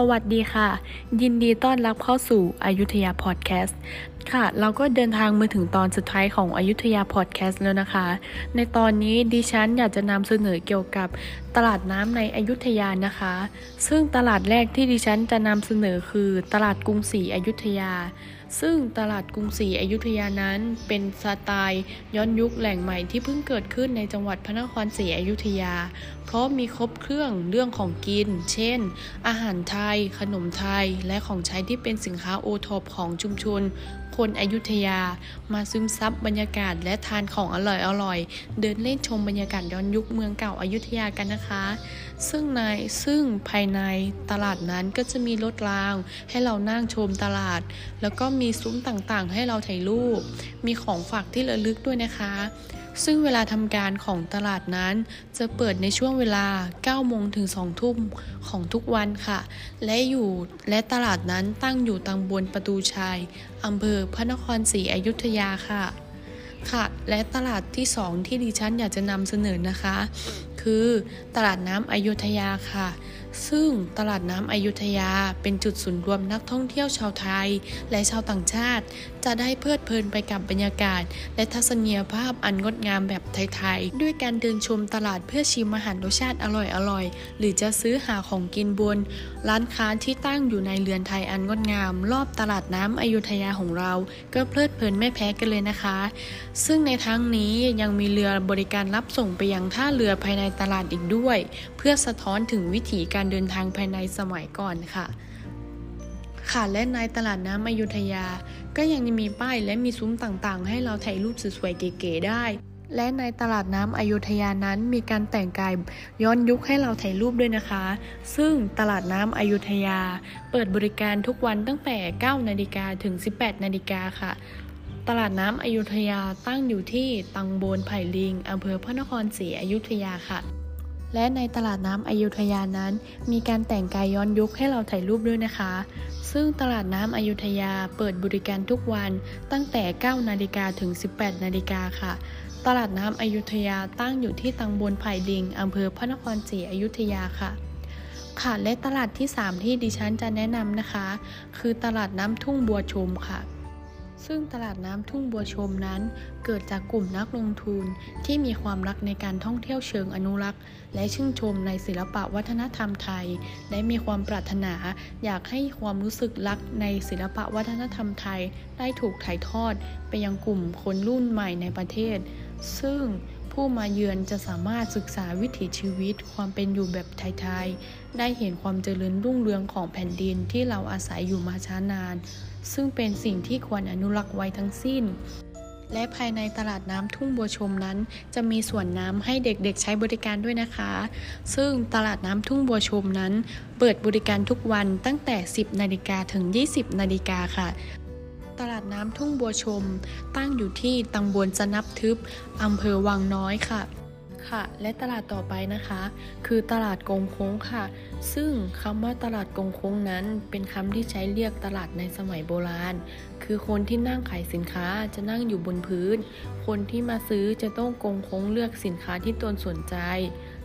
สวัสดีค่ะ ยินดีต้อนรับเข้าสู่อายุทยาพอดแคสต์ค่ะ เราก็เดินทางมาถึงตอนสุดท้ายของอายุทยาพอดแคสต์แล้วนะคะ ในตอนนี้ดิฉันอยากจะนำเสนอเกี่ยวกับตลาดน้ำในอายุทยานะคะ ซึ่งตลาดแรกที่ดิฉันจะนำเสนอคือตลาดกรุงศรีอยุธยา ซึ่งตลาดกรุงศรีอยุธยานั้นเป็นสไตล์ย้อนยุคแหล่งใหม่ที่เพิ่งเกิดขึ้นในจังหวัดพระนครศรีอยุธยา เพราะมีครบเครื่องเรื่องของกิน เช่น อาหารไทย ขนมไทย และของใช้ที่เป็นสินค้าโอท็อปของชุมชน คนอยุธยา มาซึมซับบรรยากาศและทานของอร่อยอร่อย เดินเล่นชมบรรยากาศย้อนยุคเมืองเก่าอายุทยากันนะคะ ซึ่งในซึ่งภายในตลาดนั้นก็จะมีรถราง ให้เรานั่งชมตลาด แล้วก็มีซุ้มต่างๆ ให้เราถ่ายรูป มีของฝากที่ระลึกด้วยนะคะ ซึ่งเวลาทำการของตลาดนั้น จะเปิดในช่วงเวลา 9 โมงถึง 2 ทุ่มของทุกวันค่ะ และอยู่และตลาดนั้นตั้งอยู่ตำบลประตูชัยอำเภอพระนครศรีอยุธยาค่ะค่ะและตลาดที่ 2 ที่ดิฉันอยากจะนำเสนอนะคะ คือ ตลาดน้ำอยุธยาค่ะ ซึ่งตลาดน้ำอยุธยาเป็นจุดศูนย์รวมนักท่องเที่ยวชาวไทย และชาวต่างชาติ จะได้เพลิดเพลินไปกับบรรยากาศ และทัศนียภาพอันงดงามแบบไทยๆ ด้วยการเดินชมตลาดเพื่อชิมอาหารรสชาติอร่อยๆ หรือจะซื้อหาของกินบน ร้านค้าที่ตั้งอยู่ในเรือนไทยอันงดงาม รอบตลาดน้ำอยุธยาของเรา ก็เพลิดเพลินไม่แพ้กันเลยนะคะ ซึ่งในทั้งนี้ยังมีเรือบริการรับส่งไปยังท่าเรือภายในตลาดอีกด้วย เพื่อสะท้อนถึงวิถีการเดินทางภายในสมัยก่อนค่ะ ค่ะและในตลาดน้ำอยุธยา ก็ยังมีป้ายและมีซุ้มต่างๆ ให้เราถ่ายรูปสวยๆเก๋ๆได้ และในตลาดน้ำอยุธยานั้นมีการแต่งกายย้อนยุคให้เราถ่ายรูปด้วยนะคะ ซึ่งตลาดน้ำอยุธยา เปิดบริการทุกวันตั้งแต่ 9 นาฬิกาถึง 18 นาฬิกาค่ะตลาดน้ำอยุธยาตั้งอยู่ที่ตังโบนไผ่ลิง อำเภอพระนครศรีอยุธยาค่ะ และในตลาดน้ำอยุธยานั้น มีการแต่งกายย้อนยุคให้เราถ่ายรูปด้วยนะคะ ซึ่งตลาดน้ำอยุธยาเปิดบริการทุกวันตั้งแต่ 9 นาฬิกาถึง 18 นาฬิกาค่ะ ตลาดน้ำอยุธยาตั้งอยู่ที่ตังบนไผ่ลิงอำเภอพระนครศรีอยุธยาค่ะ ค่ะและตลาดที่ 3 ที่ดิฉันจะแนะนำนะคะ คือตลาดน้ำทุ่งบัวชมค่ะ ซึ่งตลาดน้ำทุ่งบัวชมนั้น เกิดจากกลุ่มนักลงทุนที่มีความรักในการท่องเที่ยวเชิงอนุรักษ์ และชื่นชมในศิลปะวัฒนธรรมไทย และมีความปรารถนาอยากให้ความรู้สึกรักในศิลปะวัฒนธรรมไทย ได้ถูกถ่ายทอดไปยังกลุ่มคนรุ่นใหม่ในประเทศ ซึ่งผู้มาเยือนจะสามารถศึกษาวิถีชีวิตความเป็นอยู่แบบไทยๆ ได้เห็นความเจริญรุ่งเรืองของแผ่นดินที่เราอาศัยอยู่มาช้านาน ซึ่งเป็นสิ่งที่ควรอนุรักษ์ไว้ทั้งสิ้น และภายในตลาดน้ำทุ่งบัวชมนั้น จะมีสวนน้ำให้เด็กๆใช้บริการด้วยนะคะ ซึ่งตลาดน้ำทุ่งบัวชมนั้น เปิดบริการทุกวันตั้งแต่ 10 นาฬิกาถึง 20 นาฬิกาค่ะตลาดน้ำทุ่งบัวชม ตั้งอยู่ที่ตำบลสนับทึบอำเภอวังน้อยค่ะ ค่ะ และตลาดต่อไปนะคะ คือตลาดกงโค้งค่ะ ซึ่งคำว่าตลาดกงโค้งนั้น เป็นคำที่ใช้เรียกตลาดในสมัยโบราณ คือคนที่นั่งขายสินค้าจะนั่งอยู่บนพื้น คนที่มาซื้อจะต้องกงโค้งเลือกสินค้าที่ตนสนใจ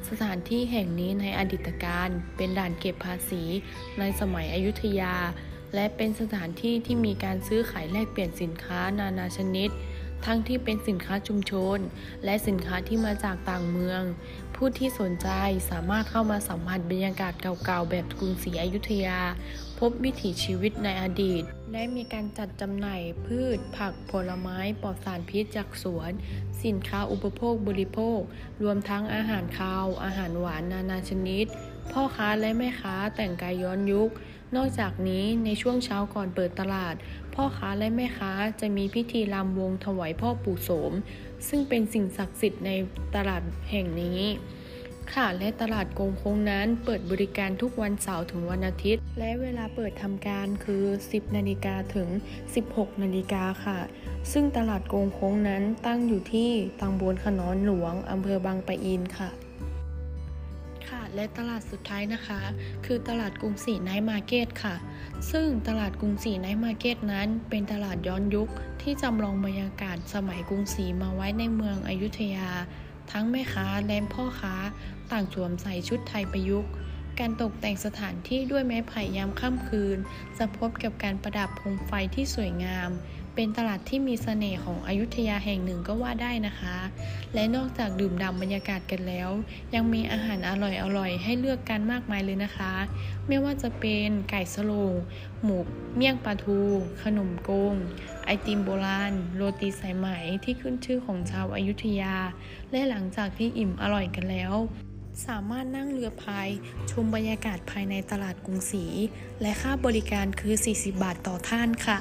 สถานที่แห่งนี้ในอดีตการเป็นด่านเก็บภาษี ในสมัยอยุธยา และเป็นสถานที่ที่มีการซื้อขายแลกเปลี่ยนสินค้านานาชนิด ทั้งที่เป็นสินค้าชุมชน และสินค้าที่มาจากต่างเมือง ผู้ที่สนใจสามารถเข้ามาสัมผัสบรรยากาศเก่าๆ แบบกรุงศรีอยุธยา พบวิถีชีวิตในอดีตและมีการจัดจำหน่ายพืช ผักผลไม้ปลอดสารพิษจากสวน สินค้าอุปโภคบริโภค รวมทั้งอาหารคาว อาหารหวานนานาชนิด พ่อค้าและแม่ค้าแต่งกายย้อนยุค นอกจากนี้ในช่วงเช้าก่อนเปิดตลาด พ่อค้าและแม่ค้าจะมีพิธีรำวงถวายพ่อปู่โสม ซึ่งเป็นสิ่งศักดิ์สิทธิ์ในตลาดแห่งนี้ค่ะและตลาดโก้งโค้งนั้นเปิดบริการทุกวันเสาร์ถึงวันอาทิตย์ และเวลาเปิดทำการคือ 10 นาฬิกาถึง 16 นาฬิกาค่ะ ซึ่งตลาดโก้งโค้งนั้นตั้งอยู่ที่ตังบวนขนอนหลวงอำเภอบางปะอินค่ะ และตลาดสุดท้ายนะคะ คือตลาดกรุงศรีไนท์มาร์เก็ตค่ะ ซึ่งตลาดกรุงศรีไนท์มาร์เก็ตนั้น เป็นตลาดย้อนยุคที่จำลองบรรยากาศสมัยกรุงศรีมาไว้ในเมืองอยุธยา ทั้งแม่ค้าและพ่อค้าต่างสวมใส่ชุดไทยประยุกต์ การตกแต่งสถานที่ด้วยไม้ไผ่ยามค่ำคืน จะพบกับการประดับโคมไฟที่สวยงาม เป็นตลาดที่มีเสน่ห์ของอยุธยาแห่งหนึ่งก็ว่าได้นะคะ และนอกจากดื่มด่ำบรรยากาศกันแล้ว ยังมีอาหารอร่อยๆ ให้เลือกกันมากมายเลยนะคะ ไม่ว่าจะเป็นไก่สโลง หมูเมี่ยงปลาทู ขนมโกง ไอติมโบราณ โรตีสายไหมที่ขึ้นชื่อของชาวอายุทยา และหลังจากที่อิ่มอร่อยกันแล้ว สามารถนั่งเรือพาย ชมบรรยากาศภายในตลาดกรุงศรี และค่าบริการคือ 40 บาทต่อท่านค่ะ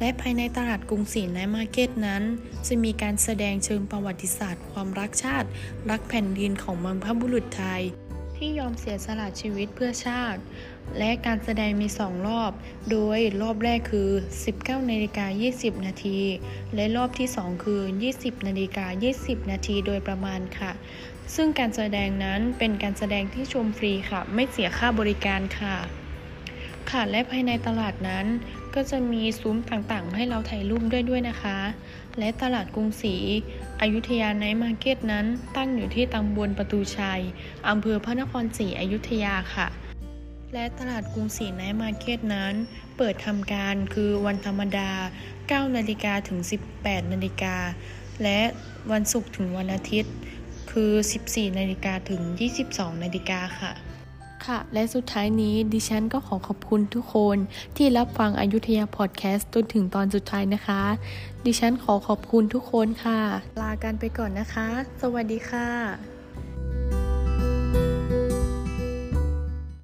และภายในตลาดกรุงศรีในมาร์เก็ตนั้น จะมีการแสดงเชิงประวัติศาสตร์ ความรักชาติ รักแผ่นดินของบรรพบุรุษไทย ที่ยอมเสียสละชีวิตเพื่อชาติ และการแสดงมี 2 รอบ โดยรอบแรกคือ 19นาฬิกา20 นาที และรอบที่ 2 คือ 20นาฬิกา20 นาทีโดยประมาณค่ะ ซึ่งการแสดงนั้นเป็นการแสดงที่ชมฟรีค่ะ ไม่เสียค่าบริการค่ะค่ะและภายในตลาดนั้น ก็จะมีซุ้มต่างๆ ให้เราถ่ายรูปด้วยด้วยนะคะ และตลาดกรุงศรีอยุธยาไนท์มาร์เก็ตนั้นตั้งอยู่ที่ตำบลประตูชัยอำเภอพระนครศรีอยุธยาค่ะ และตลาดกรุงศรีไนท์มาร์เก็ตนั้น เปิดทำการคือวันธรรมดา 9 นาฬิกาถึง 18 นาฬิกา และวันศุกร์ถึงวันอาทิตย์ คือ 14 นาฬิกาถึง 22 นาฬิกาค่ะ ค่ะ และสุดท้ายนี้ดิฉันก็ขอขอบคุณทุกคนที่รับฟังอยุธยาพอดแคสต์จนถึงตอนสุดท้ายนะคะ ดิฉันขอขอบคุณทุกคนค่ะ ลากันไปก่อนนะคะ สวัสดีค่ะ